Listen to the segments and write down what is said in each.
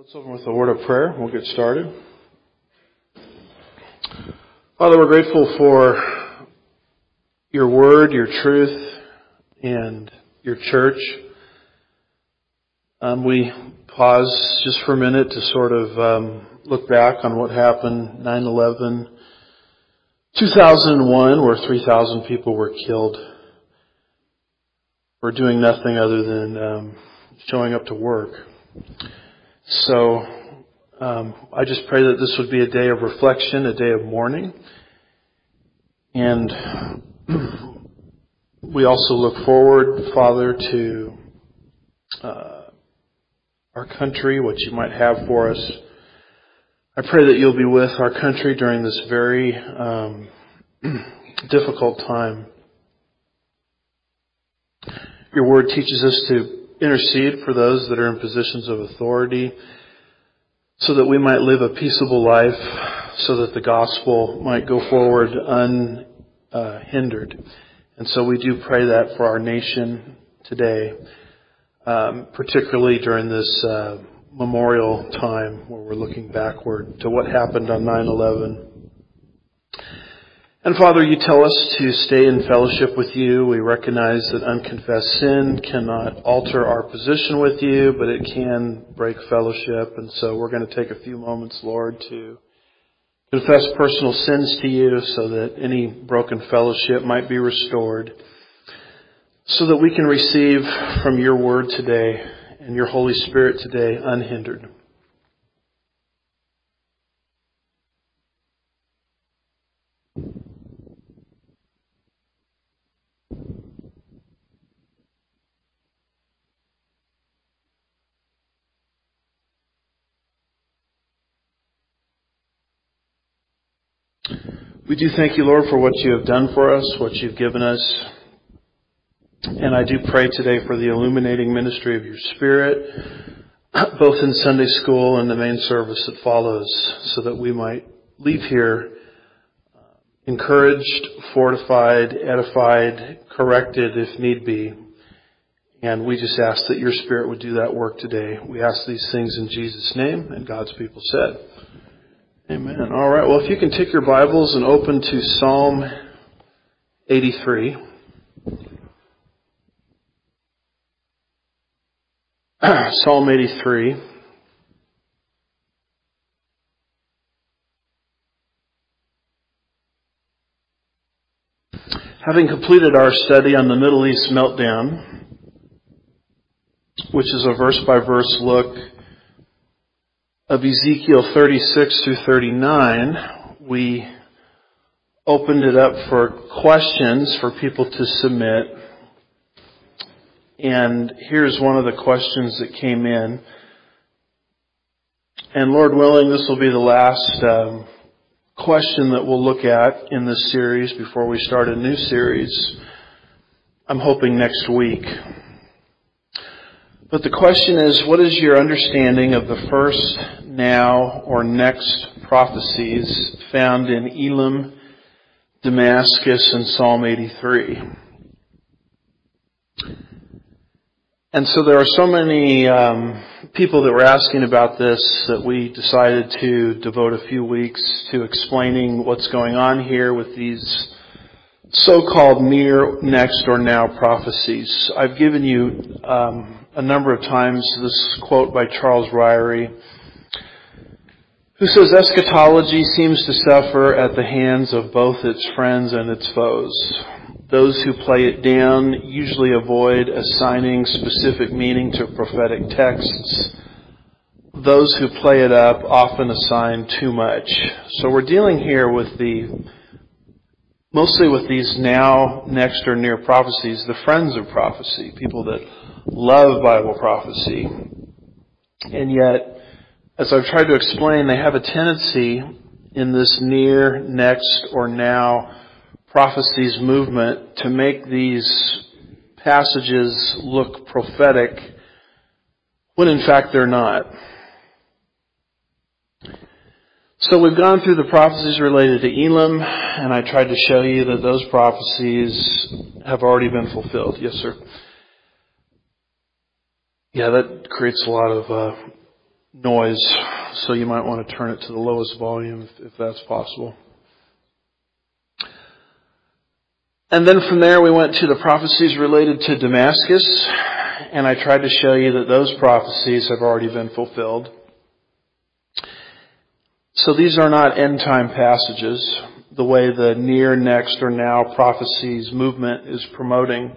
Let's open with a word of prayer. We'll get started. Father, we're grateful for your word, your truth, and your church. Um, we pause just for a minute to sort of um, look back on what happened 9-11, 2001, where 3,000 people were killed for doing nothing other than um, showing up to work. So um, I just pray that this would be a day of reflection, a day of mourning. And we also look forward, Father, to uh, our country, what you might have for us. I pray that you'll be with our country during this very um, difficult time. Your word teaches us to intercede for those that are in positions of authority so that we might live a peaceable life, so that the gospel might go forward unhindered. And so we do pray that for our nation today, um, particularly during this uh, memorial time where we're looking backward to what happened on 9-11. And Father, you tell us to stay in fellowship with you. We recognize that unconfessed sin cannot alter our position with you, but it can break fellowship. And so we're going to take a few moments, Lord, to confess personal sins to you so that any broken fellowship might be restored, so that we can receive from your word today and your Holy Spirit today unhindered. We do thank you, Lord, for what you have done for us, what you've given us. And I do pray today for the illuminating ministry of your Spirit, both in Sunday school and the main service that follows, so that we might leave here uh, encouraged, fortified, edified, corrected if need be. And we just ask that your Spirit would do that work today. We ask these things in Jesus' name, and God's people said. Amen. All right. Well, if you can take your Bibles and open to Psalm 83. Psalm 83. Having completed our study on the Middle East meltdown, which is a verse by verse look of Ezekiel 36 through 39, we opened it up for questions for people to submit. And here's one of the questions that came in. And Lord willing, this will be the last um, question that we'll look at in this series before we start a new series. I'm hoping next week. But the question is, what is your understanding of the first, now, or next prophecies found in Elam, Damascus, and Psalm 83? And so there are so many um, people that were asking about this that we decided to devote a few weeks to explaining what's going on here with these so-called near, next, or now prophecies. I've given you um, a number of times this quote by Charles Ryrie, who says eschatology seems to suffer at the hands of both its friends and its foes. Those who play it down usually avoid assigning specific meaning to prophetic texts. Those who play it up often assign too much. So we're dealing here with the mostly with these now, next, or near prophecies, the friends of prophecy, people that love Bible prophecy. And yet, as I've tried to explain, they have a tendency in this near, next, or now prophecies movement to make these passages look prophetic when in fact they're not. So we've gone through the prophecies related to Elam, and I tried to show you that those prophecies have already been fulfilled. Yes, sir. Yeah, that creates a lot of uh, noise, so you might want to turn it to the lowest volume if, if that's possible. And then from there we went to the prophecies related to Damascus, and I tried to show you that those prophecies have already been fulfilled. So these are not end time passages, the way the near, next, or now prophecies movement is promoting.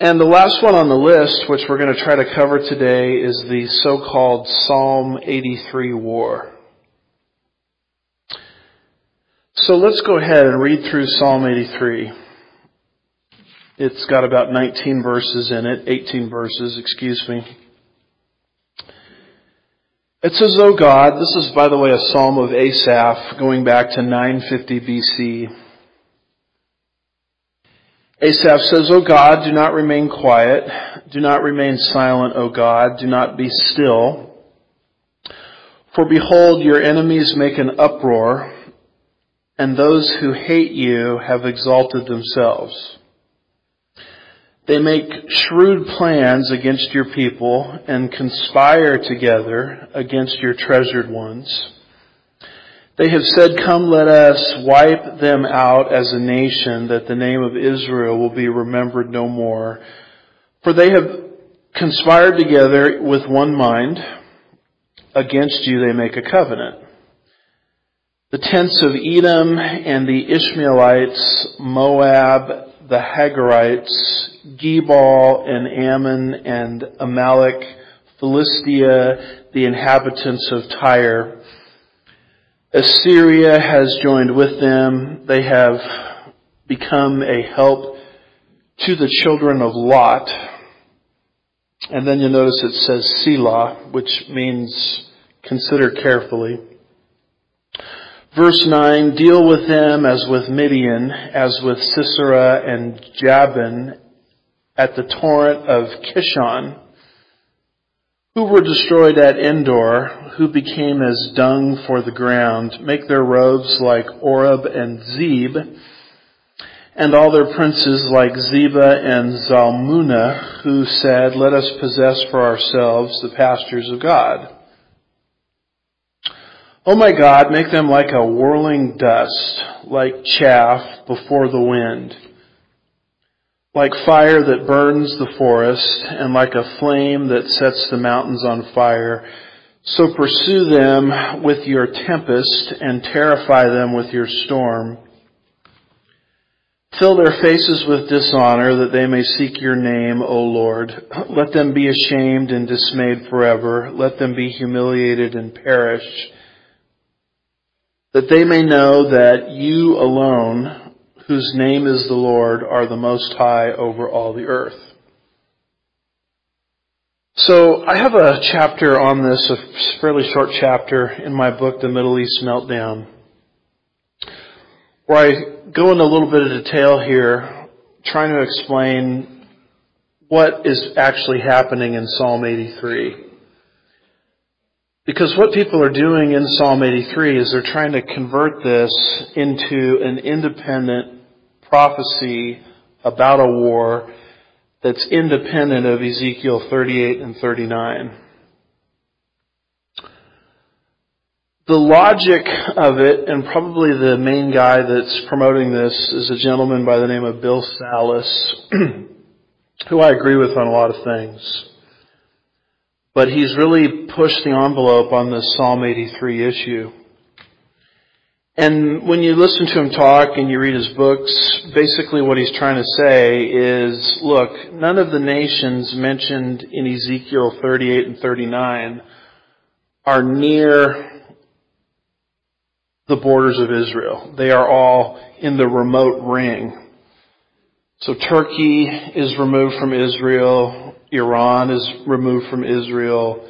And the last one on the list, which we're going to try to cover today, is the so-called Psalm 83 war. So let's go ahead and read through Psalm 83. It's got about 19 verses in it, 18 verses, excuse me. It says, O God, this is by the way a psalm of Asaph going back to 950 BC. Asaph says, O God, do not remain quiet. Do not remain silent, O God. Do not be still. For behold, your enemies make an uproar, and those who hate you have exalted themselves. They make shrewd plans against your people and conspire together against your treasured ones. They have said, come let us wipe them out as a nation that the name of Israel will be remembered no more. For they have conspired together with one mind. Against you they make a covenant. The tents of Edom and the Ishmaelites, Moab, the Hagarites, Gebal and Ammon and Amalek, Philistia, the inhabitants of Tyre, Assyria has joined with them. They have become a help to the children of Lot. And then you'll notice it says Selah, which means consider carefully. Verse 9, deal with them as with Midian, as with Sisera and Jabin at the torrent of Kishon who were destroyed at Endor, who became as dung for the ground, make their robes like Oreb and Zeb, and all their princes like Zebah and Zalmunna, who said, let us possess for ourselves the pastures of God. O oh my God, make them like a whirling dust, like chaff before the wind like fire that burns the forest and like a flame that sets the mountains on fire. So pursue them with your tempest and terrify them with your storm. Fill their faces with dishonor that they may seek your name, O Lord. Let them be ashamed and dismayed forever. Let them be humiliated and perish. That they may know that you alone whose name is the Lord, are the most high over all the earth. So I have a chapter on this, a fairly short chapter in my book, The Middle East Meltdown, where I go into a little bit of detail here, trying to explain what is actually happening in Psalm 83. Because what people are doing in Psalm 83 is they're trying to convert this into an independent prophecy about a war that's independent of Ezekiel 38 and 39. The logic of it, and probably the main guy that's promoting this, is a gentleman by the name of Bill Salus, who I agree with on a lot of things. But he's really pushed the envelope on this Psalm 83 issue. And when you listen to him talk and you read his books, basically what he's trying to say is, look, none of the nations mentioned in Ezekiel 38 and 39 are near the borders of Israel. They are all in the remote ring. So Turkey is removed from Israel. Iran is removed from Israel.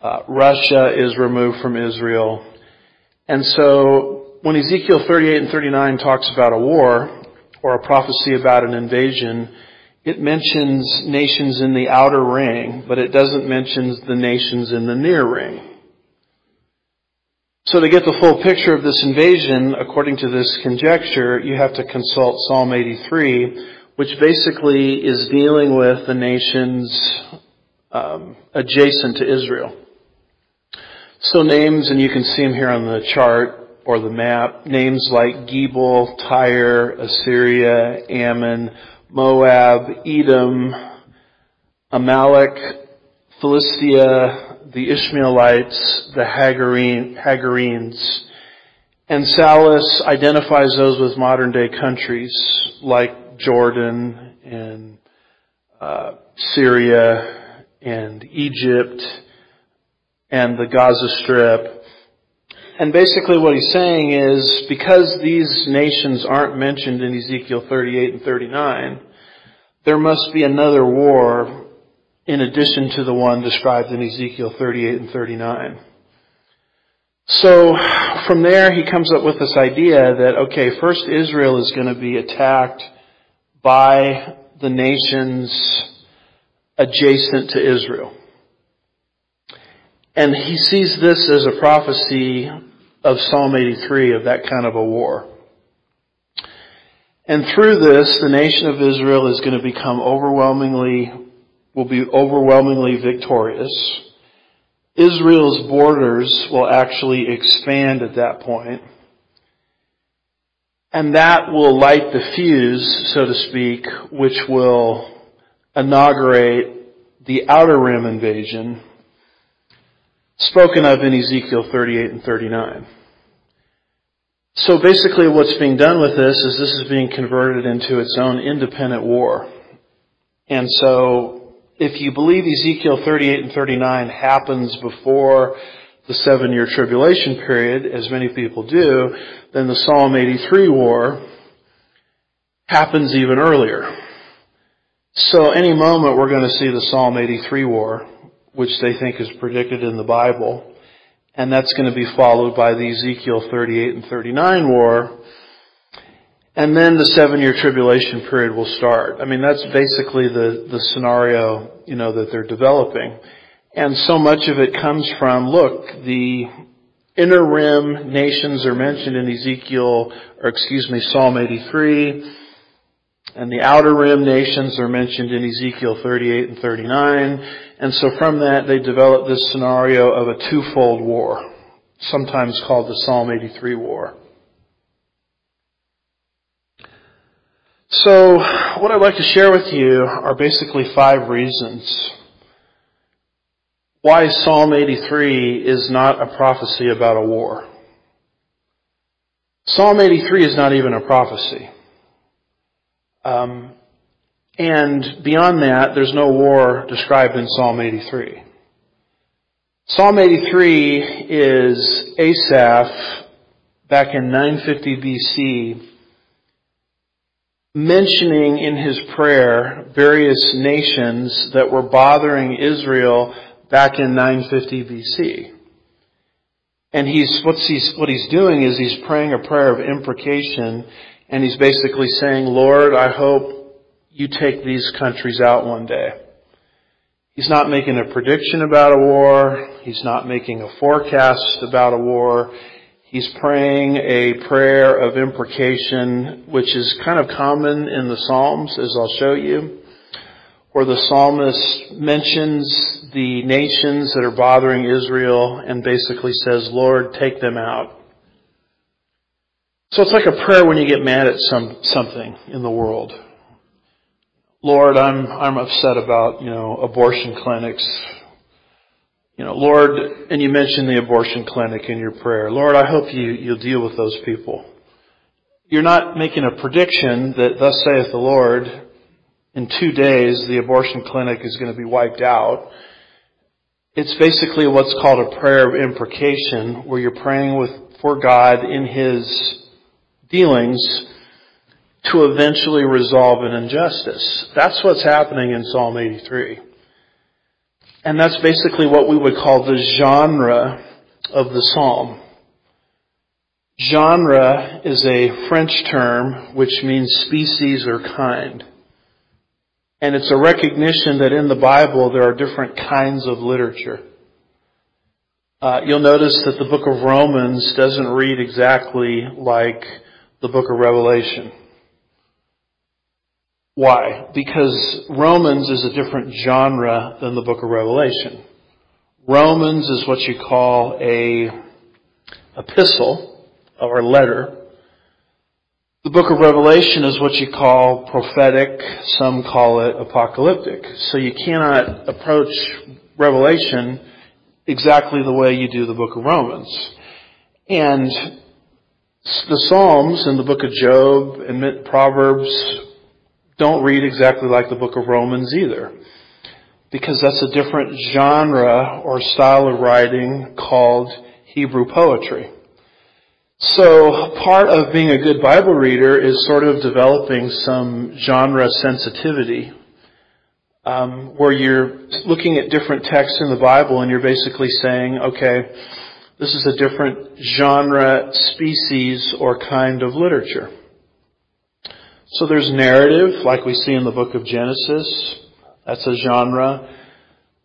Uh, Russia is removed from Israel. And so when Ezekiel 38 and 39 talks about a war or a prophecy about an invasion, it mentions nations in the outer ring, but it doesn't mention the nations in the near ring. So to get the full picture of this invasion, according to this conjecture, you have to consult Psalm 83, which basically is dealing with the nations um, adjacent to Israel. So names, and you can see them here on the chart or the map, names like Gebal, Tyre, Assyria, Ammon, Moab, Edom, Amalek, Philistia, the Ishmaelites, the Hagarenes, and Salus identifies those with modern day countries like Jordan and uh, Syria and Egypt and the Gaza Strip. And basically what he's saying is because these nations aren't mentioned in Ezekiel 38 and 39, there must be another war in addition to the one described in Ezekiel 38 and 39. So from there he comes up with this idea that, okay, first Israel is going to be attacked by the nations adjacent to Israel. And he sees this as a prophecy of Psalm 83 of that kind of a war. And through this, the nation of Israel is going to become overwhelmingly, will be overwhelmingly victorious. Israel's borders will actually expand at that point. And that will light the fuse, so to speak, which will inaugurate the outer rim invasion spoken of in Ezekiel 38 and 39. So basically what's being done with this is this is being converted into its own independent war. And so if you believe Ezekiel 38 and 39 happens before the seven year tribulation period, as many people do, then the Psalm 83 war happens even earlier. So any moment we're going to see the Psalm 83 war which they think is predicted in the Bible. And that's going to be followed by the Ezekiel 38 and 39 war. And then the seven year tribulation period will start. I mean, that's basically the, the scenario, you know, that they're developing. And so much of it comes from, look, the inner rim nations are mentioned in Ezekiel, or excuse me, Psalm 83. And the outer rim nations are mentioned in Ezekiel 38 and 39. And so from that, they developed this scenario of a twofold war, sometimes called the Psalm 83 war. So, what I'd like to share with you are basically five reasons why Psalm 83 is not a prophecy about a war. Psalm 83 is not even a prophecy. Um, and beyond that, there's no war described in Psalm 83. Psalm 83 is Asaph back in 950 BC mentioning in his prayer various nations that were bothering Israel back in 950 BC. And he's, what's he's, what he's doing is he's praying a prayer of imprecation and he's basically saying, Lord, I hope you take these countries out one day. He's not making a prediction about a war. He's not making a forecast about a war. He's praying a prayer of imprecation, which is kind of common in the Psalms, as I'll show you, where the psalmist mentions the nations that are bothering Israel and basically says, Lord, take them out. So it's like a prayer when you get mad at some, something in the world. Lord, I'm, I'm upset about, you know, abortion clinics. You know, Lord, and you mentioned the abortion clinic in your prayer. Lord, I hope you, you'll deal with those people. You're not making a prediction that thus saith the Lord, in two days the abortion clinic is going to be wiped out. It's basically what's called a prayer of imprecation, where you're praying with, for God in His dealings to eventually resolve an injustice. That's what's happening in Psalm 83. And that's basically what we would call the genre of the psalm. Genre is a French term which means species or kind. And it's a recognition that in the Bible there are different kinds of literature. Uh, you'll notice that the book of Romans doesn't read exactly like the book of Revelation. Why? Because Romans is a different genre than the book of Revelation. Romans is what you call a epistle or letter. The book of Revelation is what you call prophetic, some call it apocalyptic. So you cannot approach Revelation exactly the way you do the book of Romans. And the Psalms and the book of Job and Proverbs don't read exactly like the book of Romans either. Because that's a different genre or style of writing called Hebrew poetry. So part of being a good Bible reader is sort of developing some genre sensitivity, um, where you're looking at different texts in the Bible and you're basically saying, okay, this is a different genre, species, or kind of literature. So there's narrative, like we see in the book of Genesis. That's a genre.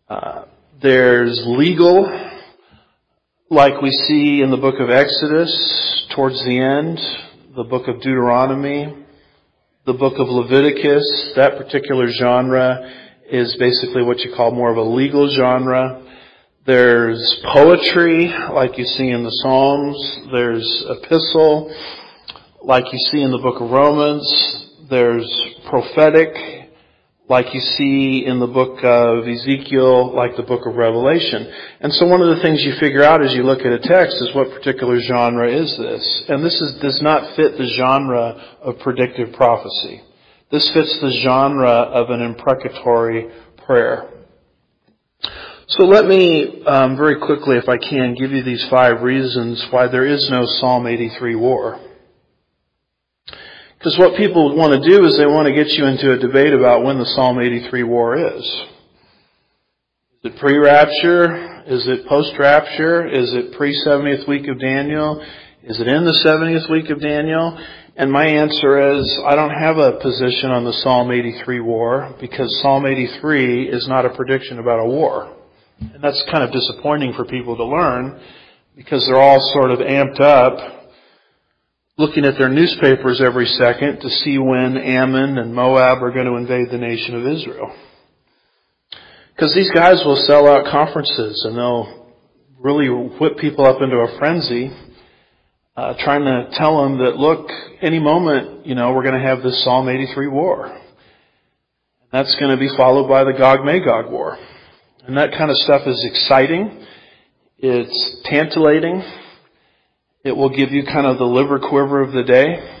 Uh, there's legal, like we see in the book of Exodus towards the end, the book of Deuteronomy, the book of Leviticus. That particular genre is basically what you call more of a legal genre. There's poetry, like you see in the Psalms. There's epistle, like you see in the book of Romans. There's prophetic, like you see in the book of Ezekiel, like the book of Revelation. And so one of the things you figure out as you look at a text is what particular genre is this. And this is, does not fit the genre of predictive prophecy. This fits the genre of an imprecatory prayer. So let me um, very quickly, if I can, give you these five reasons why there is no Psalm 83 war. Because what people want to do is they want to get you into a debate about when the Psalm 83 war is. Is it pre-rapture? Is it post-rapture? Is it pre-70th week of Daniel? Is it in the 70th week of Daniel? And my answer is, I don't have a position on the Psalm 83 war because Psalm 83 is not a prediction about a war. And that's kind of disappointing for people to learn because they're all sort of amped up looking at their newspapers every second to see when Ammon and Moab are going to invade the nation of Israel. Because these guys will sell out conferences and they'll really whip people up into a frenzy, uh, trying to tell them that, look, any moment, you know, we're going to have this Psalm 83 war. That's going to be followed by the Gog-Magog war. And that kind of stuff is exciting. It's tantalating. It will give you kind of the liver quiver of the day.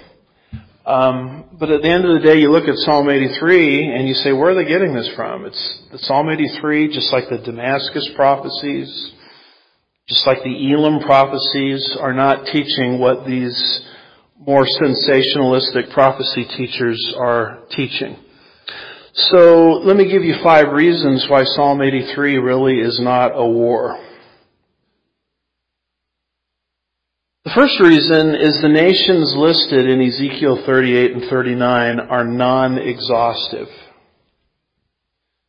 Um, but at the end of the day, you look at Psalm 83 and you say, where are they getting this from? It's Psalm 83, just like the Damascus prophecies, just like the Elam prophecies, are not teaching what these more sensationalistic prophecy teachers are teaching. So let me give you five reasons why Psalm 83 really is not a war. The first reason is the nations listed in Ezekiel 38 and 39 are non-exhaustive.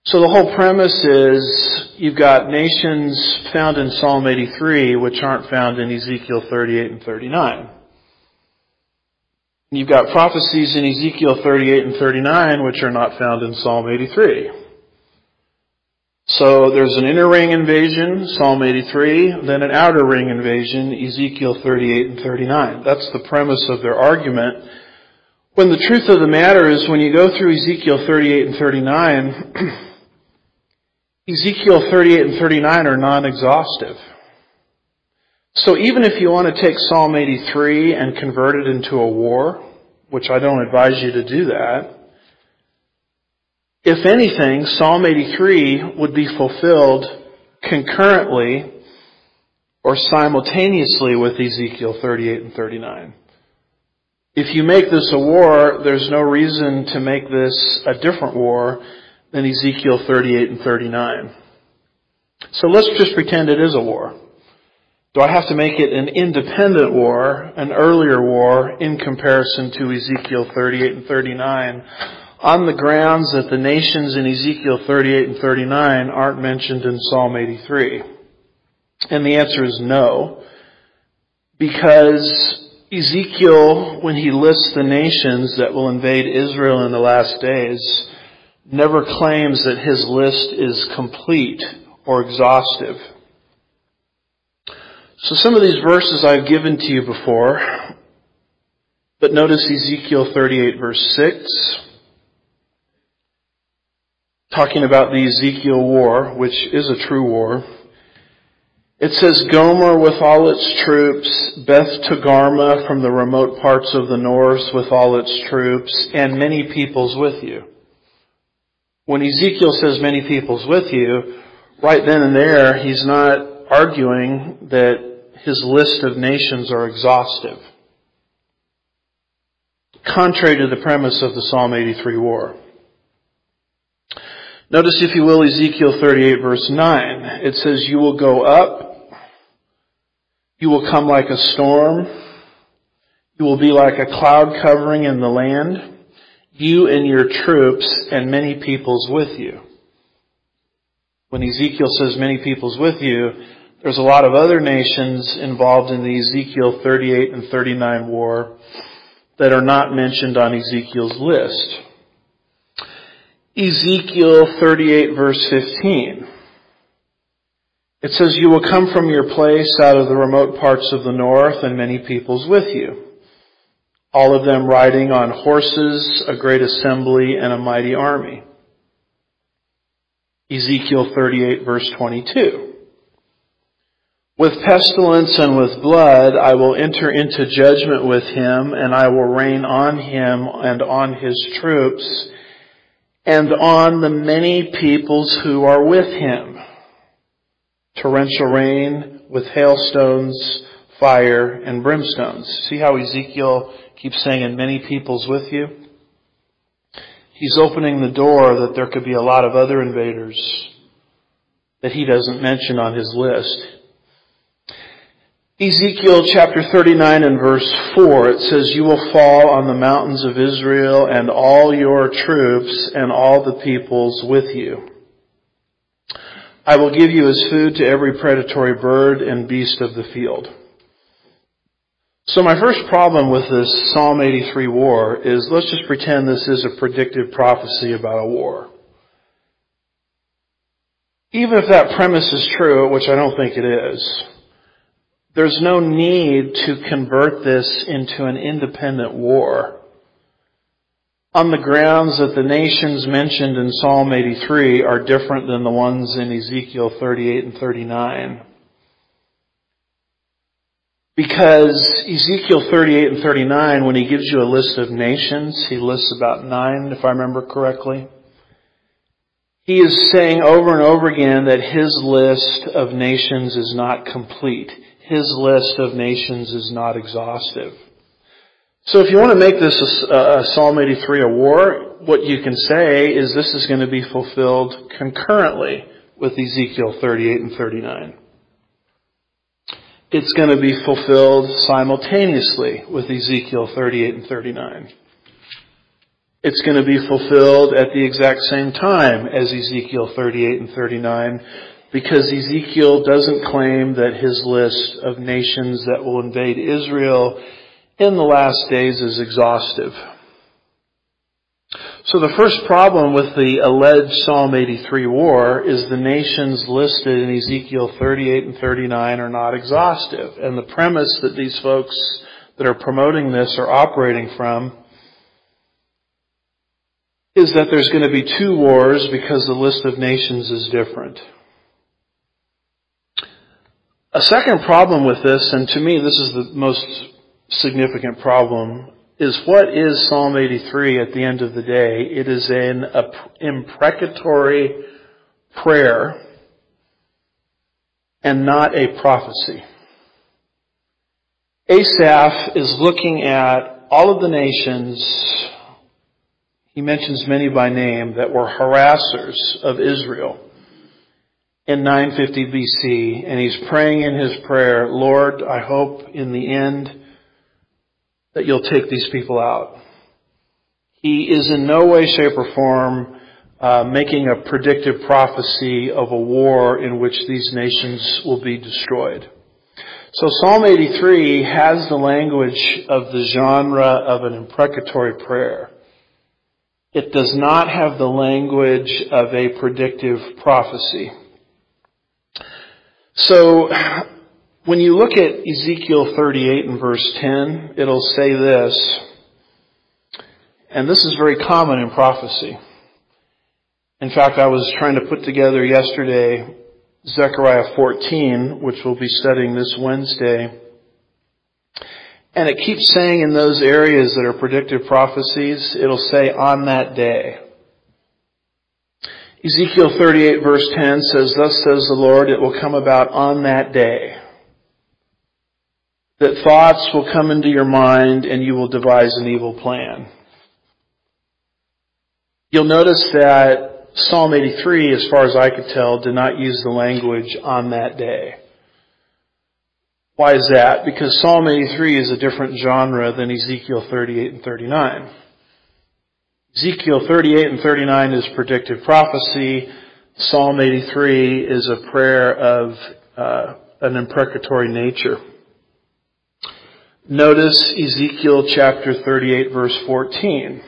So the whole premise is you've got nations found in Psalm 83 which aren't found in Ezekiel 38 and 39. You've got prophecies in Ezekiel 38 and 39 which are not found in Psalm 83. So there's an inner ring invasion, Psalm 83, then an outer ring invasion, Ezekiel 38 and 39. That's the premise of their argument. When the truth of the matter is when you go through Ezekiel 38 and 39, Ezekiel 38 and 39 are non-exhaustive. So even if you want to take Psalm 83 and convert it into a war, which I don't advise you to do that, if anything, Psalm 83 would be fulfilled concurrently or simultaneously with Ezekiel 38 and 39. If you make this a war, there's no reason to make this a different war than Ezekiel 38 and 39. So let's just pretend it is a war. Do I have to make it an independent war, an earlier war, in comparison to Ezekiel 38 and 39, on the grounds that the nations in Ezekiel 38 and 39 aren't mentioned in Psalm 83? And the answer is no, because Ezekiel, when he lists the nations that will invade Israel in the last days, never claims that his list is complete or exhaustive. So some of these verses I've given to you before, but notice Ezekiel 38 verse 6, talking about the Ezekiel war, which is a true war. It says Gomer with all its troops, Beth Togarmah from the remote parts of the north with all its troops, and many peoples with you. When Ezekiel says many peoples with you, right then and there, he's not arguing that his list of nations are exhaustive. Contrary to the premise of the Psalm 83 war. Notice, if you will, Ezekiel 38 verse 9. It says, You will go up, you will come like a storm, you will be like a cloud covering in the land, you and your troops and many peoples with you. When Ezekiel says many peoples with you, there's a lot of other nations involved in the Ezekiel 38 and 39 war that are not mentioned on Ezekiel's list. Ezekiel 38 verse 15. It says, You will come from your place out of the remote parts of the north and many peoples with you. All of them riding on horses, a great assembly, and a mighty army. Ezekiel 38 verse 22. With pestilence and with blood I will enter into judgment with him, and I will rain on him and on his troops, and on the many peoples who are with him. Torrential rain with hailstones, fire, and brimstones. See how Ezekiel keeps saying, and many peoples with you? He's opening the door that there could be a lot of other invaders that he doesn't mention on his list. Ezekiel chapter 39 and verse 4, it says, You will fall on the mountains of Israel and all your troops and all the peoples with you. I will give you as food to every predatory bird and beast of the field. So my first problem with this Psalm 83 war is let's just pretend this is a predictive prophecy about a war. Even if that premise is true, which I don't think it is, there's no need to convert this into an independent war. On the grounds that the nations mentioned in Psalm 83 are different than the ones in Ezekiel 38 and 39. Because Ezekiel 38 and 39, when he gives you a list of nations, he lists about nine, if I remember correctly. He is saying over and over again that his list of nations is not complete his list of nations is not exhaustive. So if you want to make this a, a Psalm 83 a war, what you can say is this is going to be fulfilled concurrently with Ezekiel 38 and 39. It's going to be fulfilled simultaneously with Ezekiel 38 and 39. It's going to be fulfilled at the exact same time as Ezekiel 38 and 39 because Ezekiel doesn't claim that his list of nations that will invade Israel in the last days is exhaustive. So the first problem with the alleged Psalm 83 war is the nations listed in Ezekiel 38 and 39 are not exhaustive. And the premise that these folks that are promoting this are operating from is that there's going to be two wars because the list of nations is different. A second problem with this, and to me this is the most significant problem, is what is Psalm 83 at the end of the day? It is an imprecatory prayer and not a prophecy. Asaph is looking at all of the nations, he mentions many by name, that were harassers of Israel in 950 BC, and he's praying in his prayer, Lord, I hope in the end that you'll take these people out. He is in no way, shape, or form uh, making a predictive prophecy of a war in which these nations will be destroyed. So Psalm 83 has the language of the genre of an imprecatory prayer. It does not have the language of a predictive prophecy. So, When you look at Ezekiel 38 and verse 10, it'll say this, and this is very common in prophecy. In fact, I was trying to put together yesterday Zechariah 14, which we'll be studying this Wednesday. And it keeps saying in those areas that are predictive prophecies, it'll say on that day. Ezekiel 38 verse 10 says, Thus says the Lord, it will come about on that day that thoughts will come into your mind and you will devise an evil plan. You'll notice that Psalm 83, as far as I could tell, did not use the language on that day. Why is that? Because Psalm 83 is a different genre than Ezekiel 38 and 39. Ezekiel 38 and 39 is predictive prophecy. Psalm 83 is a prayer of uh, an imprecatory nature. Notice Ezekiel chapter 38 verse 14.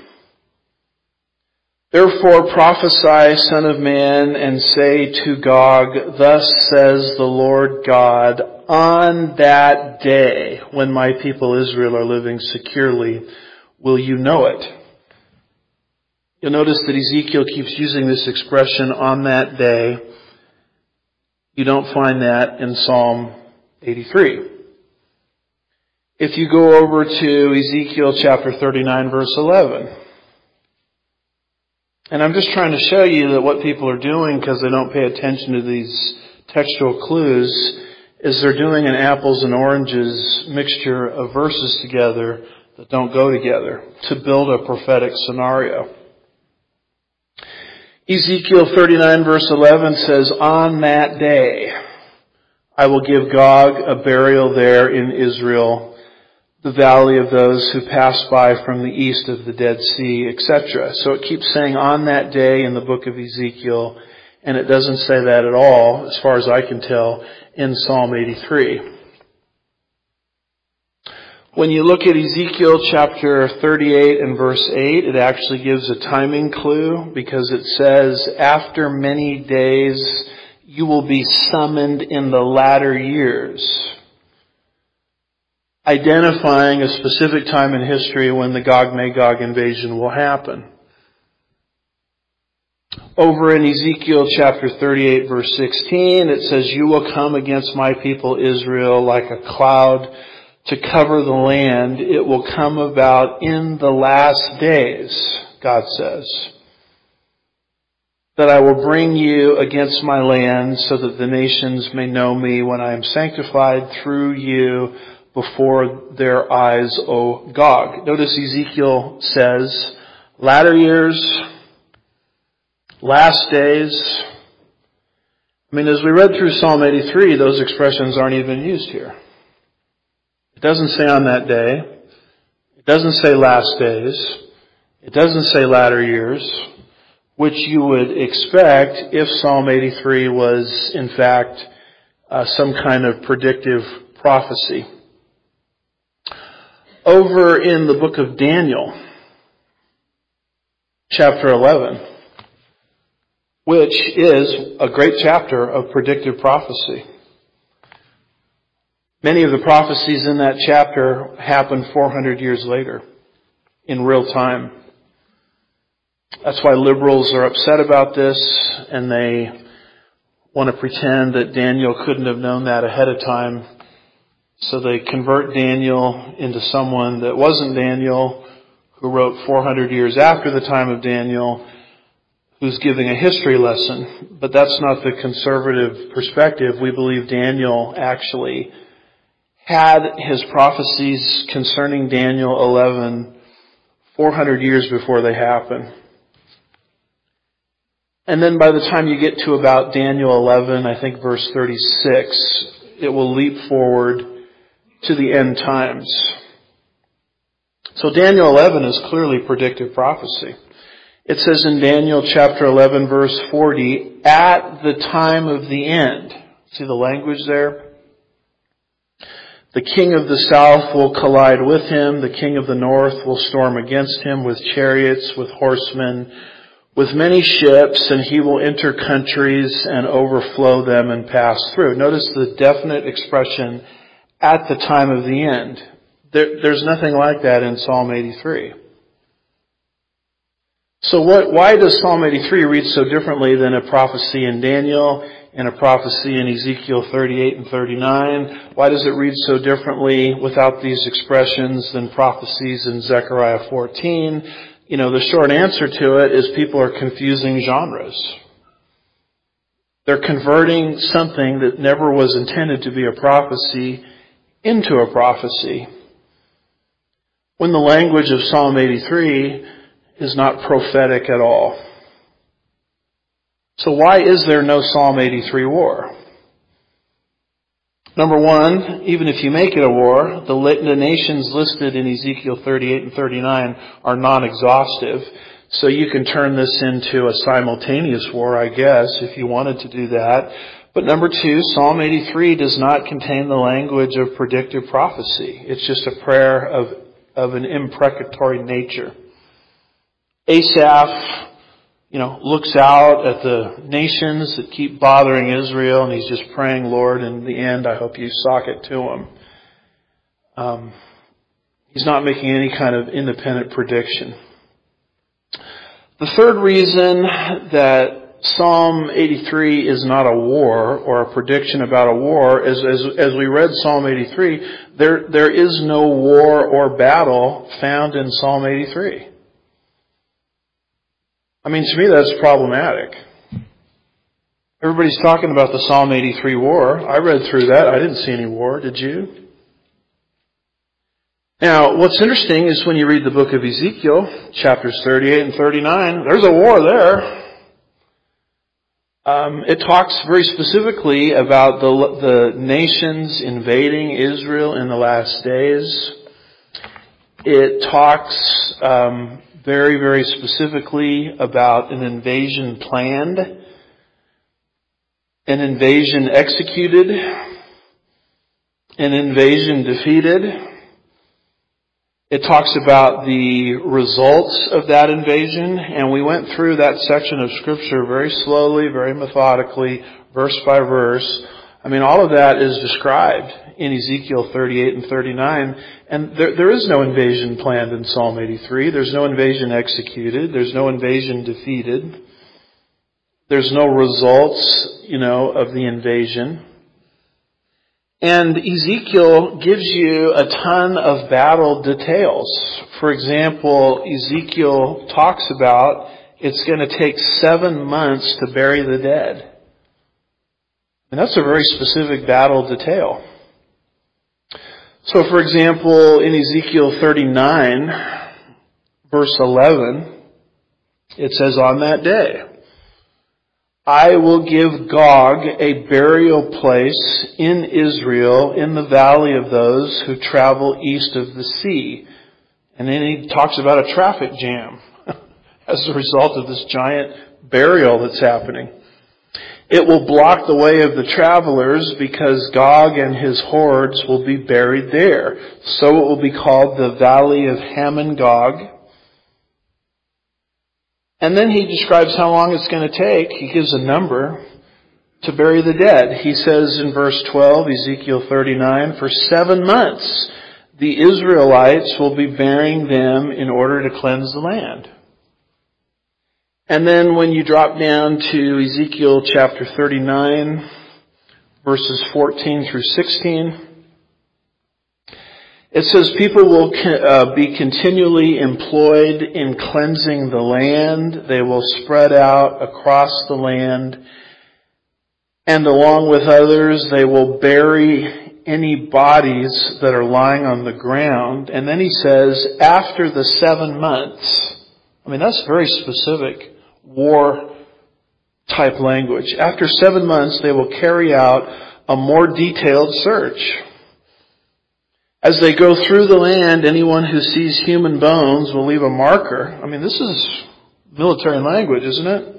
Therefore prophesy, son of man, and say to Gog, thus says the Lord God, on that day when my people Israel are living securely, will you know it? You'll notice that Ezekiel keeps using this expression on that day. You don't find that in Psalm 83. If you go over to Ezekiel chapter 39 verse 11, and I'm just trying to show you that what people are doing because they don't pay attention to these textual clues is they're doing an apples and oranges mixture of verses together that don't go together to build a prophetic scenario. Ezekiel 39 verse 11 says, On that day I will give Gog a burial there in Israel, the valley of those who pass by from the east of the Dead Sea, etc. So it keeps saying on that day in the book of Ezekiel, and it doesn't say that at all, as far as I can tell, in Psalm 83. When you look at Ezekiel chapter 38 and verse 8, it actually gives a timing clue because it says, after many days you will be summoned in the latter years. Identifying a specific time in history when the Gog-Magog invasion will happen. Over in Ezekiel chapter 38 verse 16, it says, You will come against my people Israel like a cloud to cover the land, it will come about in the last days, God says, that I will bring you against my land so that the nations may know me when I am sanctified through you before their eyes, O Gog. Notice Ezekiel says, latter years, last days. I mean, as we read through Psalm 83, those expressions aren't even used here doesn't say on that day. It doesn't say last days. It doesn't say latter years, which you would expect if Psalm 83 was in fact uh, some kind of predictive prophecy. Over in the book of Daniel, chapter 11, which is a great chapter of predictive prophecy. Many of the prophecies in that chapter happened 400 years later in real time. That's why liberals are upset about this and they want to pretend that Daniel couldn't have known that ahead of time. So they convert Daniel into someone that wasn't Daniel, who wrote 400 years after the time of Daniel, who's giving a history lesson. But that's not the conservative perspective. We believe Daniel actually had his prophecies concerning Daniel 11 400 years before they happen. And then by the time you get to about Daniel 11, I think verse 36, it will leap forward to the end times. So Daniel 11 is clearly predictive prophecy. It says in Daniel chapter 11 verse 40, at the time of the end. See the language there? The king of the south will collide with him. The king of the north will storm against him with chariots, with horsemen, with many ships, and he will enter countries and overflow them and pass through. Notice the definite expression at the time of the end. There, there's nothing like that in Psalm 83. So what, why does Psalm 83 read so differently than a prophecy in Daniel and a prophecy in Ezekiel 38 and 39? Why does it read so differently without these expressions than prophecies in Zechariah 14? You know, the short answer to it is people are confusing genres. They're converting something that never was intended to be a prophecy into a prophecy. When the language of Psalm 83 is not prophetic at all. So why is there no Psalm 83 war? Number one, even if you make it a war, the, nations listed in Ezekiel 38 and 39 are non-exhaustive. So you can turn this into a simultaneous war, I guess, if you wanted to do that. But number two, Psalm 83 does not contain the language of predictive prophecy. It's just a prayer of, of an imprecatory nature. Asaph, you know, looks out at the nations that keep bothering Israel and he's just praying, Lord, in the end, I hope you sock it to them. Um, he's not making any kind of independent prediction. The third reason that Psalm 83 is not a war or a prediction about a war is as, as we read Psalm 83, there, there is no war or battle found in Psalm 83. I mean, to me, that's problematic. Everybody's talking about the Psalm 83 war. I read through that. I didn't see any war. Did you? Now, what's interesting is when you read the book of Ezekiel, chapters 38 and 39, there's a war there. Um, it talks very specifically about the, the nations invading Israel in the last days. It talks um, very, very specifically about an invasion planned, an invasion executed, an invasion defeated. It talks about the results of that invasion, and we went through that section of scripture very slowly, very methodically, verse by verse. I mean, all of that is described in Ezekiel 38 and 39. And there, there is no invasion planned in Psalm 83. There's no invasion executed. There's no invasion defeated. There's no results, you know, of the invasion. And Ezekiel gives you a ton of battle details. For example, Ezekiel talks about it's going to take seven months to bury the dead. And that's a very specific battle detail. So for example, in Ezekiel 39, verse 11, it says, on that day, I will give Gog a burial place in Israel in the valley of those who travel east of the sea. And then he talks about a traffic jam as a result of this giant burial that's happening. It will block the way of the travelers because Gog and his hordes will be buried there. So it will be called the Valley of Hamon Gog. And then he describes how long it's going to take. He gives a number to bury the dead. He says in verse 12, Ezekiel 39, for seven months the Israelites will be burying them in order to cleanse the land. And then when you drop down to Ezekiel chapter 39, verses 14 through 16, it says people will uh, be continually employed in cleansing the land. They will spread out across the land. And along with others, they will bury any bodies that are lying on the ground. And then he says, after the seven months, I mean, that's very specific war type language. After seven months, they will carry out a more detailed search. As they go through the land, anyone who sees human bones will leave a marker. I mean, this is military language, isn't it?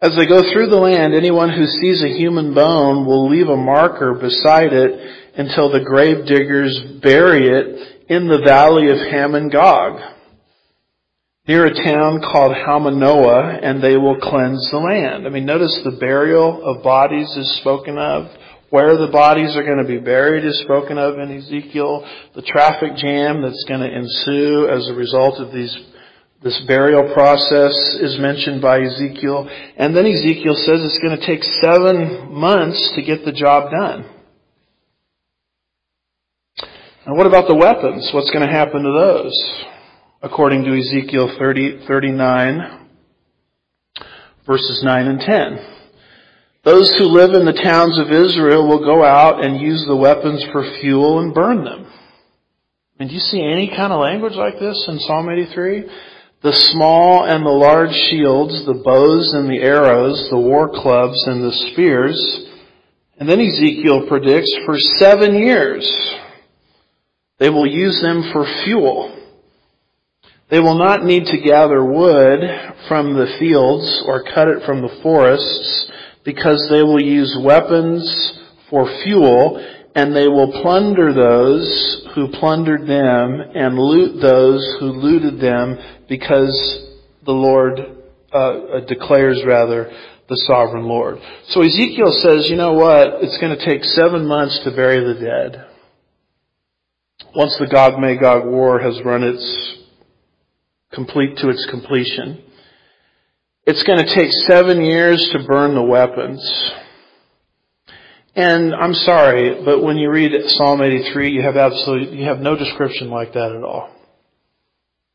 As they go through the land, anyone who sees a human bone will leave a marker beside it until the grave diggers bury it in the valley of Hamon Gog. Near a town called Hamonah, and they will cleanse the land. I mean, notice the burial of bodies is spoken of. Where the bodies are going to be buried is spoken of in Ezekiel. The traffic jam that's going to ensue as a result of these this burial process is mentioned by Ezekiel. And then Ezekiel says it's going to take seven months to get the job done. And what about the weapons? What's going to happen to those? According to Ezekiel 30, 39, verses 9 and 10. Those who live in the towns of Israel will go out and use the weapons for fuel and burn them. And do you see any kind of language like this in Psalm 83? The small and the large shields, the bows and the arrows, the war clubs and the spears. And then Ezekiel predicts for seven years they will use them for fuel. They will not need to gather wood from the fields or cut it from the forests because they will use weapons for fuel and they will plunder those who plundered them and loot those who looted them because the Lord uh, declares rather the sovereign Lord. So Ezekiel says, you know what? It's going to take seven months to bury the dead. Once the Gog Magog war has run its complete to its completion. It's going to take seven years to burn the weapons. And I'm sorry, but when you read Psalm 83, you have absolutely, you have no description like that at all.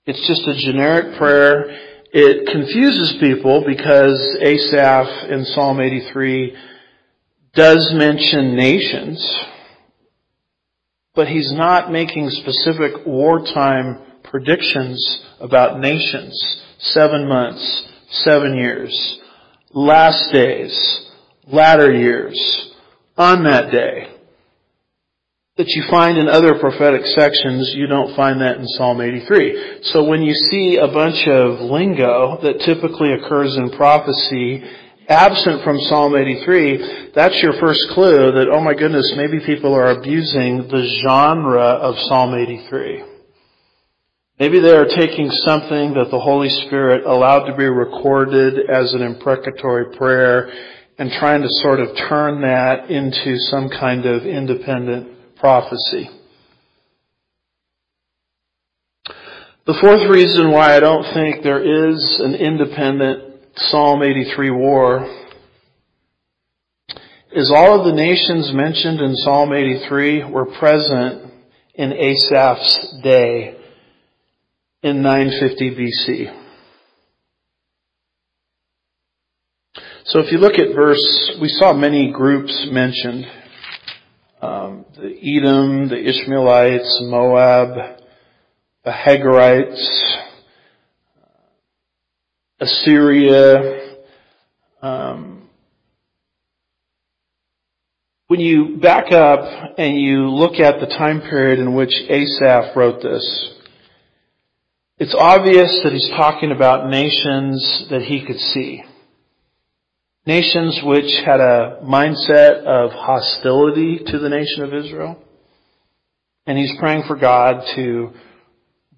It's just a generic prayer. It confuses people because Asaph in Psalm 83 does mention nations, but he's not making specific wartime predictions about nations. Seven months, seven years, last days, latter years, on that day. That you find in other prophetic sections, you don't find that in Psalm 83. So when you see a bunch of lingo that typically occurs in prophecy absent from Psalm 83, that's your first clue that, oh my goodness, maybe people are abusing the genre of Psalm 83. Maybe they are taking something that the Holy Spirit allowed to be recorded as an imprecatory prayer and trying to sort of turn that into some kind of independent prophecy. The fourth reason why I don't think there is an independent Psalm 83 war is all of the nations mentioned in Psalm 83 were present in Asaph's day in 950 BC. So if you look at verse, we saw many groups mentioned. Um, the Edom, the Ishmaelites, Moab, the Hagarites, Assyria. Um, when you back up and you look at the time period in which Asaph wrote this, it's obvious that he's talking about nations that he could see. Nations which had a mindset of hostility to the nation of Israel. And he's praying for God to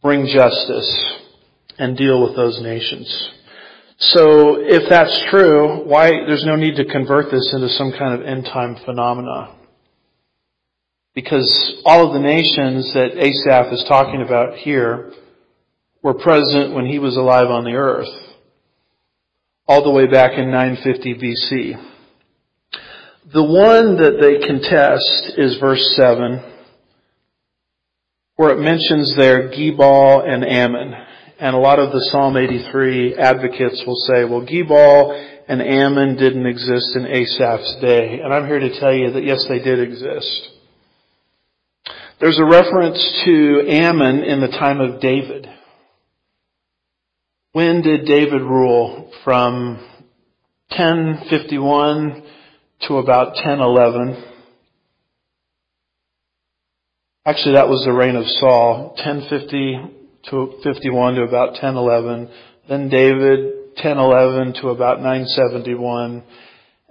bring justice and deal with those nations. So if that's true, why there's no need to convert this into some kind of end time phenomena. Because all of the nations that Asaph is talking about here were present when he was alive on the earth, all the way back in 950 BC. The one that they contest is verse 7, where it mentions there Gebal and Ammon. And a lot of the Psalm 83 advocates will say, well, Gebal and Ammon didn't exist in Asaph's day. And I'm here to tell you that yes, they did exist. There's a reference to Ammon in the time of David. When did David rule? From 1051 to about 1011. Actually, that was the reign of Saul, 1050 to 51 to about 1011. Then David, 1011 to about 971.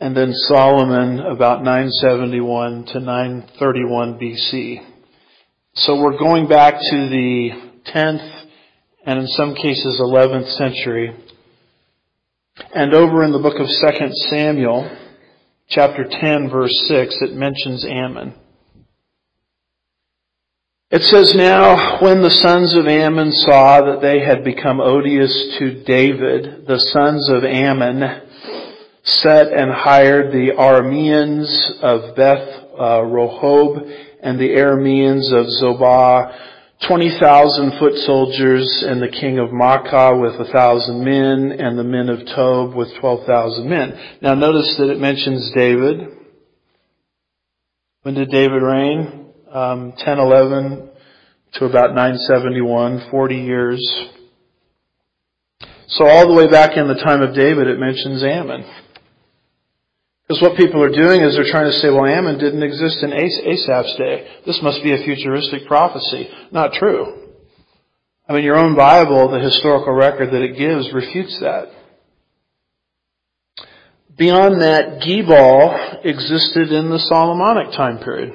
And then Solomon, about 971 to 931 BC. So we're going back to the 10th and in some cases 11th century. And over in the book of 2 Samuel, chapter 10 verse 6, it mentions Ammon. It says now, when the sons of Ammon saw that they had become odious to David, the sons of Ammon set and hired the Arameans of Beth uh, and the Arameans of Zobah, 20,000 foot soldiers, and the king of Maacah with a thousand men, and the men of Tob with 12,000 men. Now notice that it mentions David. When did David reign? Um, 10, 11 to about 971, 40 years. So all the way back in the time of David, it mentions Ammon. Because what people are doing is they're trying to say, well, Ammon didn't exist in Asaph's day. This must be a futuristic prophecy. Not true. I mean, your own Bible, the historical record that it gives, refutes that. Beyond that, Gebal existed in the Solomonic time period.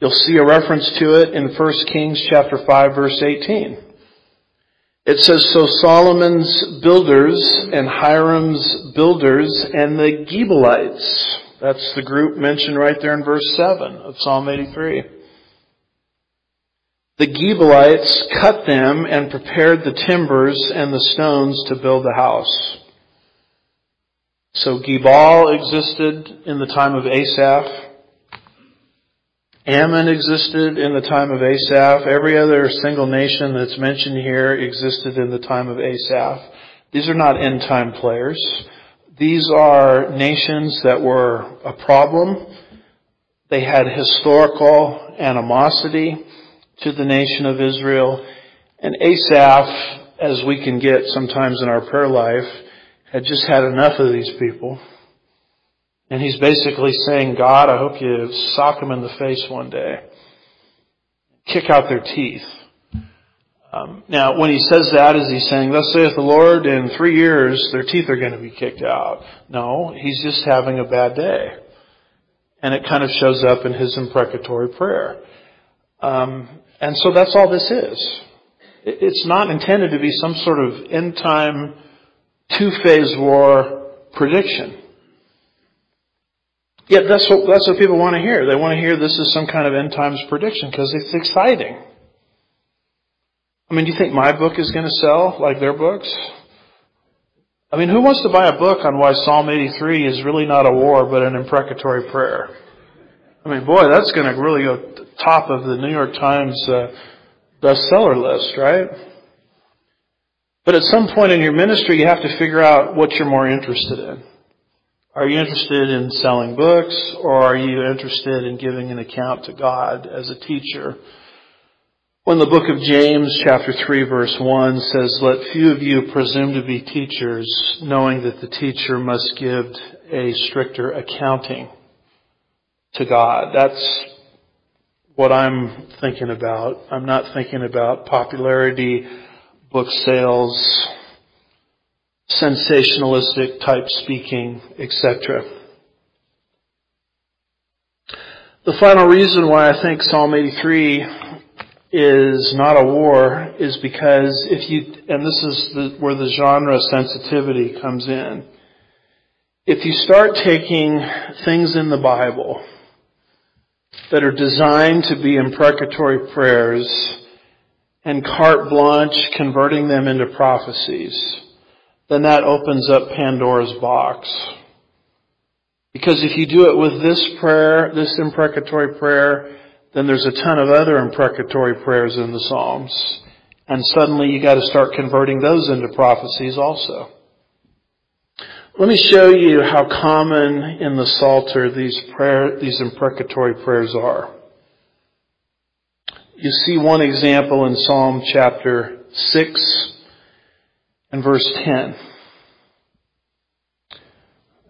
You'll see a reference to it in 1 Kings chapter 5 verse 18. It says, So Solomon's builders and Hiram's builders and the Gebalites. That's the group mentioned right there in verse 7 of Psalm 83. The Gebalites cut them and prepared the timbers and the stones to build the house. So Gebal existed in the time of Asaph. Ammon existed in the time of Asaph. Every other single nation that's mentioned here existed in the time of Asaph. These are not end time players. These are nations that were a problem. They had historical animosity to the nation of Israel. And Asaph, as we can get sometimes in our prayer life, had just had enough of these people. And he's basically saying, God, I hope you sock them in the face one day. Kick out their teeth. Um, now, when he says that, is he saying, thus saith the Lord, in three years their teeth are going to be kicked out? No, he's just having a bad day. And it kind of shows up in his imprecatory prayer. Um, and so that's all this is. It's not intended to be some sort of end time two-phase war prediction. Yet that's what, that's what people want to hear. They want to hear this is some kind of end times prediction because it's exciting. I mean, do you think my book is going to sell like their books? I mean, who wants to buy a book on why Psalm 83 is really not a war but an imprecatory prayer? I mean, boy, that's going to really go top of the New York Times uh, bestseller list, right? But at some point in your ministry, you have to figure out what you're more interested in. Are you interested in selling books or are you interested in giving an account to God as a teacher? When the book of James chapter 3 verse 1 says, Let few of you presume to be teachers, knowing that the teacher must give a stricter accounting to God. That's what I'm thinking about. I'm not thinking about popularity, book sales, sensationalistic type speaking, etc. The final reason why I think Psalm 83 is not a war is because if you, and this is the, where the genre sensitivity comes in. If you start taking things in the Bible that are designed to be imprecatory prayers and carte blanche converting them into prophecies, then that opens up Pandora's box. Because if you do it with this prayer, this imprecatory prayer, then there's a ton of other imprecatory prayers in the Psalms. And suddenly you gotta start converting those into prophecies also. Let me show you how common in the Psalter these prayer, these imprecatory prayers are. You see one example in Psalm chapter 6, and verse 10.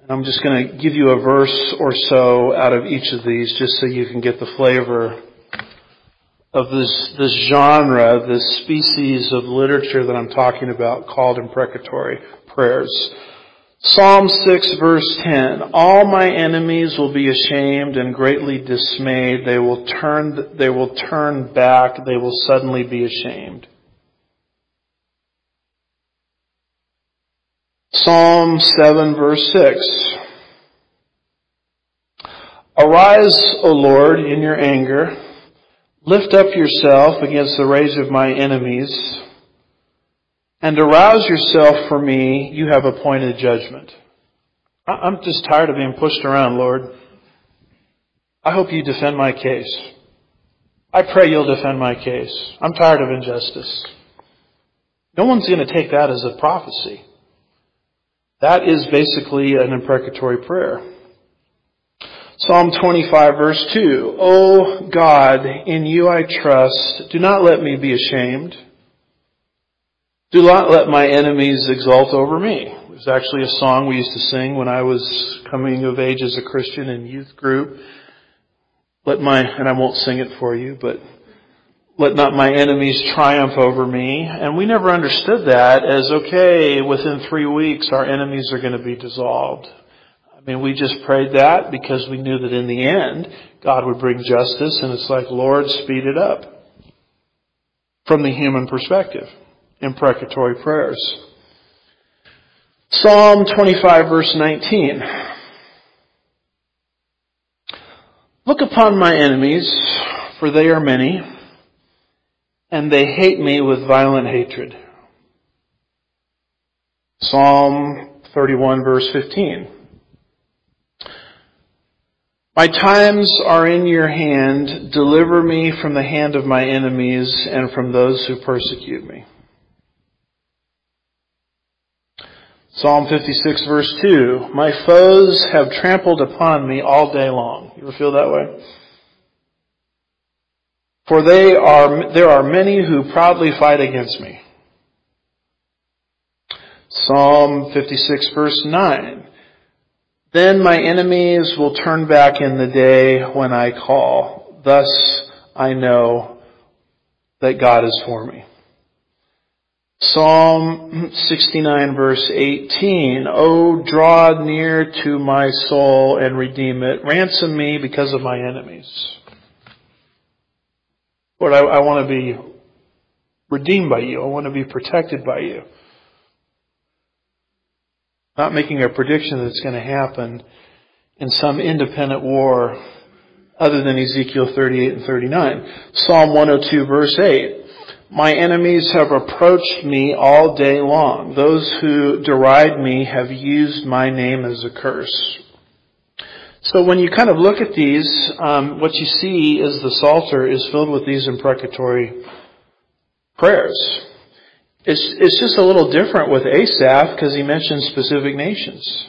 And I'm just going to give you a verse or so out of each of these just so you can get the flavor of this, this genre, this species of literature that I'm talking about called imprecatory prayers. Psalm 6 verse 10. All my enemies will be ashamed and greatly dismayed. They will turn, they will turn back. They will suddenly be ashamed. Psalm 7 verse 6. Arise, O Lord, in your anger. Lift up yourself against the rage of my enemies. And arouse yourself for me. You have appointed judgment. I'm just tired of being pushed around, Lord. I hope you defend my case. I pray you'll defend my case. I'm tired of injustice. No one's going to take that as a prophecy. That is basically an imprecatory prayer. Psalm 25 verse 2. O God, in you I trust. Do not let me be ashamed. Do not let my enemies exult over me. It was actually a song we used to sing when I was coming of age as a Christian in youth group. Let my, and I won't sing it for you, but let not my enemies triumph over me. And we never understood that as, okay, within three weeks our enemies are going to be dissolved. I mean, we just prayed that because we knew that in the end God would bring justice and it's like, Lord, speed it up. From the human perspective. Imprecatory prayers. Psalm 25 verse 19. Look upon my enemies, for they are many and they hate me with violent hatred. Psalm 31 verse 15. My times are in your hand. Deliver me from the hand of my enemies and from those who persecute me. Psalm 56 verse 2. My foes have trampled upon me all day long. You ever feel that way? For they are, there are many who proudly fight against me. Psalm 56 verse 9. Then my enemies will turn back in the day when I call. Thus I know that God is for me. Psalm 69 verse 18. Oh, draw near to my soul and redeem it. Ransom me because of my enemies. Lord, I, I want to be redeemed by you. I want to be protected by you. Not making a prediction that it's going to happen in some independent war other than Ezekiel 38 and 39. Psalm 102 verse 8. My enemies have approached me all day long. Those who deride me have used my name as a curse. So when you kind of look at these, um, what you see is the Psalter is filled with these imprecatory prayers. It's, it's just a little different with Asaph because he mentions specific nations.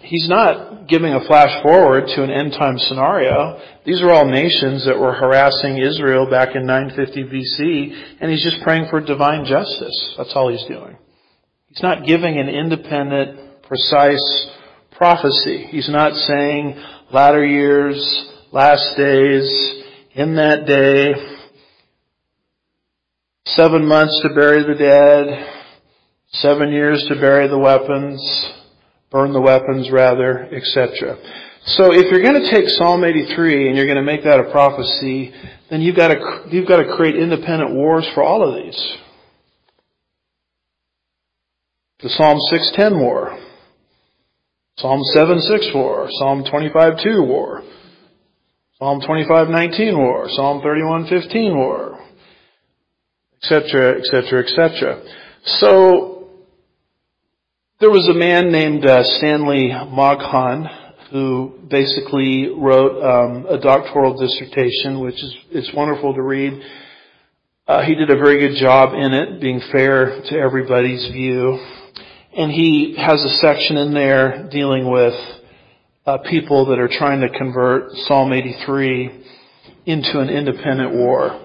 He's not giving a flash forward to an end time scenario. These are all nations that were harassing Israel back in 950 BC, and he's just praying for divine justice. That's all he's doing. He's not giving an independent, precise prophecy. He's not saying latter years, last days, in that day, seven months to bury the dead, seven years to bury the weapons, burn the weapons rather, etc. So if you're going to take Psalm 83 and you're going to make that a prophecy, then you've got to, you've got to create independent wars for all of these. The Psalm 610 war, Psalm 7:6 war, Psalm 25:2 war, Psalm 25:19 war, Psalm 31:15 war, etc., etc., etc. So there was a man named uh, Stanley Moghan who basically wrote um, a doctoral dissertation, which is it's wonderful to read. Uh, he did a very good job in it, being fair to everybody's view. And he has a section in there dealing with uh, people that are trying to convert Psalm 83 into an independent war.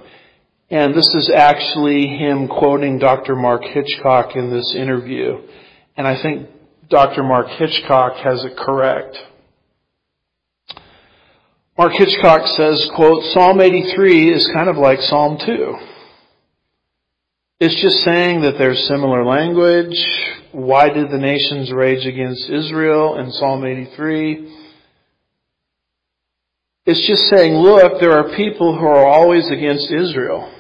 And this is actually him quoting Dr. Mark Hitchcock in this interview. And I think Dr. Mark Hitchcock has it correct. Mark Hitchcock says, quote, Psalm 83 is kind of like Psalm 2. It's just saying that there's similar language. Why did the nations rage against Israel in Psalm 83? It's just saying, look, there are people who are always against Israel.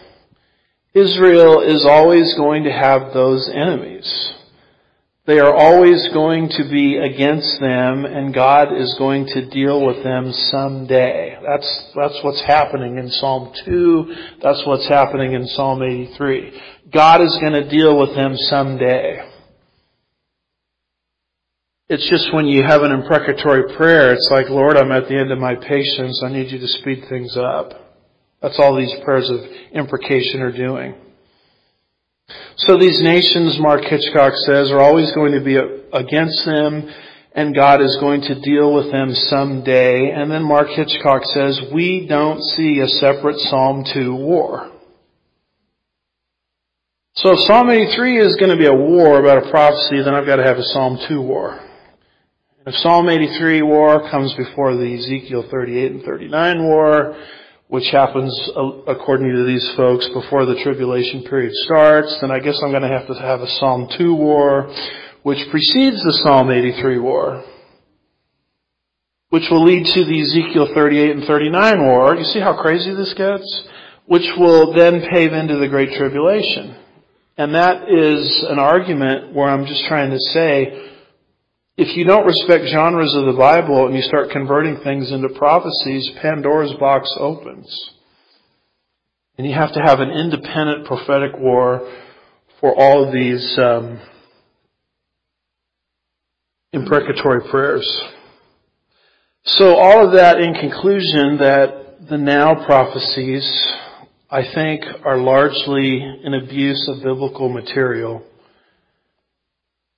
Israel is always going to have those enemies. They are always going to be against them and God is going to deal with them someday. That's, that's what's happening in Psalm 2. That's what's happening in Psalm 83. God is going to deal with them someday. It's just when you have an imprecatory prayer, it's like, Lord, I'm at the end of my patience. I need you to speed things up. That's all these prayers of imprecation are doing. So these nations, Mark Hitchcock says, are always going to be against them and God is going to deal with them someday. And then Mark Hitchcock says, we don't see a separate Psalm 2 war. So if Psalm 83 is going to be a war about a prophecy, then I've got to have a Psalm 2 war. If Psalm 83 war comes before the Ezekiel 38 and 39 war, which happens according to these folks before the tribulation period starts, then I guess I'm going to have to have a Psalm 2 war, which precedes the Psalm 83 war, which will lead to the Ezekiel 38 and 39 war. You see how crazy this gets? Which will then pave into the Great Tribulation. And that is an argument where I'm just trying to say, if you don't respect genres of the Bible and you start converting things into prophecies, Pandora's box opens. And you have to have an independent prophetic war for all of these um, imprecatory prayers. So all of that in conclusion that the now prophecies, I think, are largely an abuse of biblical material.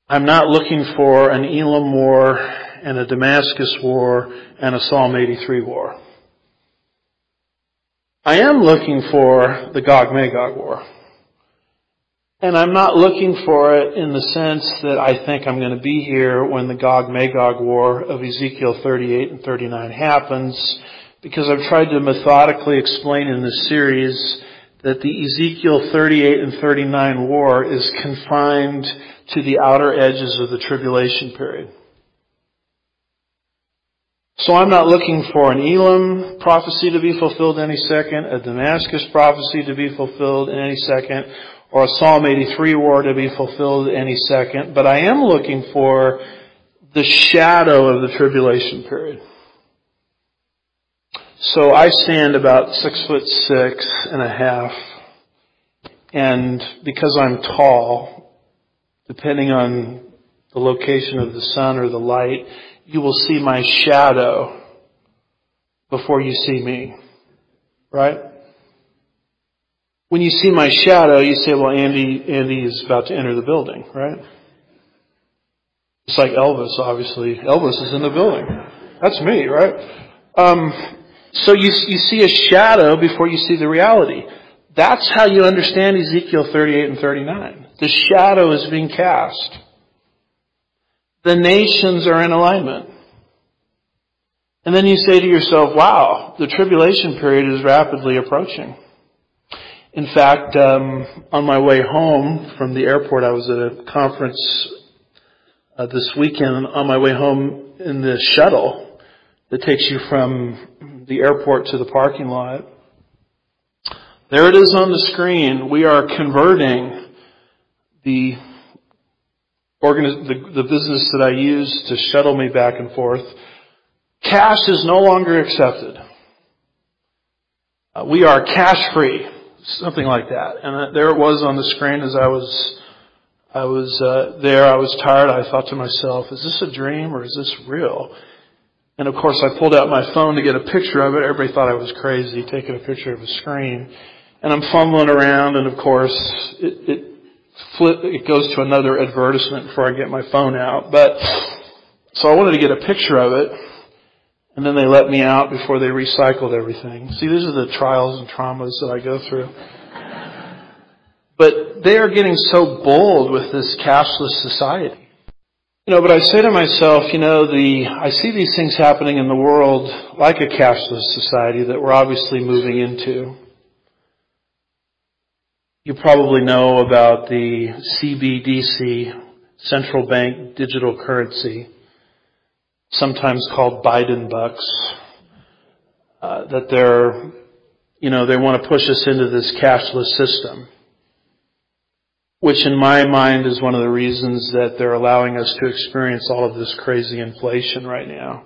I'm not looking for an Elam war and a Damascus war and a Psalm 83 war. I am looking for the Gog-Magog war. And I'm not looking for it in the sense that I think I'm going to be here when the Gog-Magog war of Ezekiel 38 and 39 happens, because I've tried to methodically explain in this series that the Ezekiel 38 and 39 war is confined to the outer edges of the tribulation period. So I'm not looking for an Elam prophecy to be fulfilled any second, a Damascus prophecy to be fulfilled in any second, or a Psalm 83 war to be fulfilled any second, but I am looking for the shadow of the tribulation period. So I stand about six foot six and a half, and because I'm tall, depending on the location of the sun or the light, you will see my shadow before you see me. Right? When you see my shadow, you say, well, Andy, Andy is about to enter the building, right? It's like Elvis, obviously. Elvis is in the building. That's me, right? Um, so you, you see a shadow before you see the reality. That's how you understand Ezekiel 38 and 39. The shadow is being cast. The nations are in alignment. And then you say to yourself, wow, the tribulation period is rapidly approaching. In fact, um, on my way home from the airport, I was at a conference uh, this weekend. On my way home in the shuttle that takes you the airport to the parking lot, there it is on the screen. We are converting the, the business that I use to shuttle me back and forth. Cash is no longer accepted. Uh, we are cash free, something like that. And uh, there it was on the screen as I was, I was uh, there. I was tired. I thought to myself, "Is this a dream or is this real?" And of course, I pulled out my phone to get a picture of it. Everybody thought I was crazy taking a picture of a screen and I'm fumbling around, and of course, it, it flip, it goes to another advertisement before I get my phone out. But so I wanted to get a picture of it, and then they let me out before they recycled everything. See, these are the trials and traumas that I go through. But they are getting so bold with this cashless society. You know, but I say to myself, you know, the, I see these things happening in the world like a cashless society that we're obviously moving into. You probably know about the CBDC, central bank digital currency, sometimes called Biden bucks, uh, that they're, you know, they want to push us into this cashless system. Which in my mind is one of the reasons that they're allowing us to experience all of this crazy inflation right now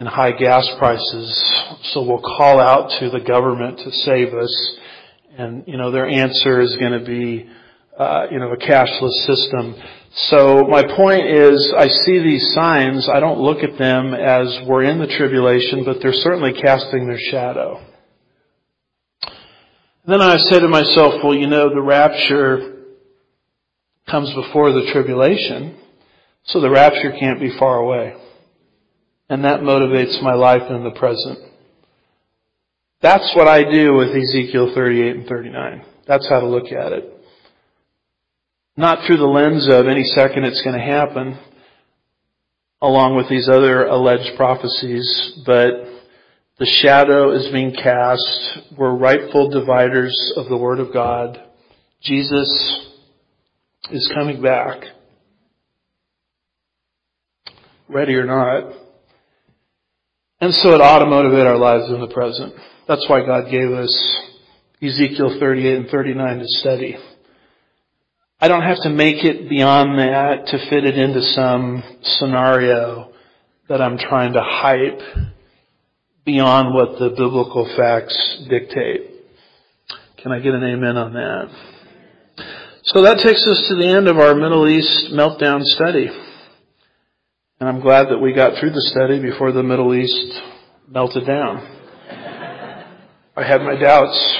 and high gas prices. So we'll call out to the government to save us. And, you know, their answer is going to be, uh, you know, a cashless system. So my point is, I see these signs, I don't look at them as we're in the tribulation, but they're certainly casting their shadow. Then I say to myself, well, you know, the rapture comes before the tribulation, so the rapture can't be far away. And that motivates my life in the present. That's what I do with Ezekiel 38 and 39. That's how to look at it. Not through the lens of any second it's going to happen, along with these other alleged prophecies, but the shadow is being cast. We're rightful dividers of the Word of God. Jesus is coming back. Ready or not. And so it ought to motivate our lives in the present. That's why God gave us Ezekiel 38 and 39 to study. I don't have to make it beyond that to fit it into some scenario that I'm trying to hype beyond what the biblical facts dictate. Can I get an amen on that? So that takes us to the end of our Middle East meltdown study. And I'm glad that we got through the study before the Middle East melted down. I had my doubts.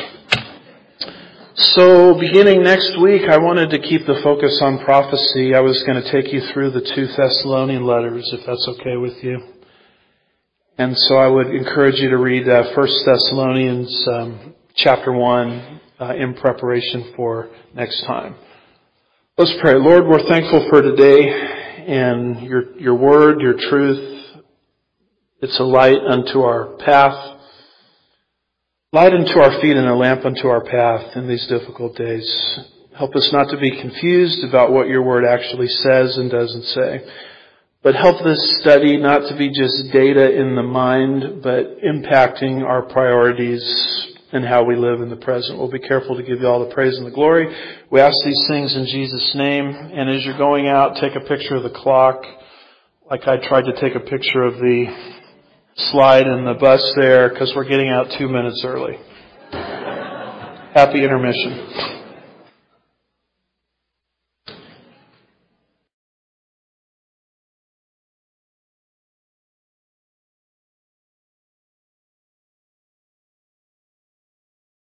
So beginning next week, I wanted to keep the focus on prophecy. I was going to take you through the two Thessalonian letters, if that's okay with you. And so I would encourage you to read uh, 1 Thessalonians um, chapter 1 uh, in preparation for next time. Let's pray. Lord, we're thankful for today and your, your word, your truth. It's a light unto our path, light unto our feet and a lamp unto our path in these difficult days. Help us not to be confused about what your word actually says and doesn't say. But help this study not to be just data in the mind, but impacting our priorities and how we live in the present. We'll be careful to give you all the praise and the glory. We ask these things in Jesus' name. And as you're going out, take a picture of the clock, like I tried to take a picture of the slide in the bus there, because we're getting out two minutes early. Happy intermission.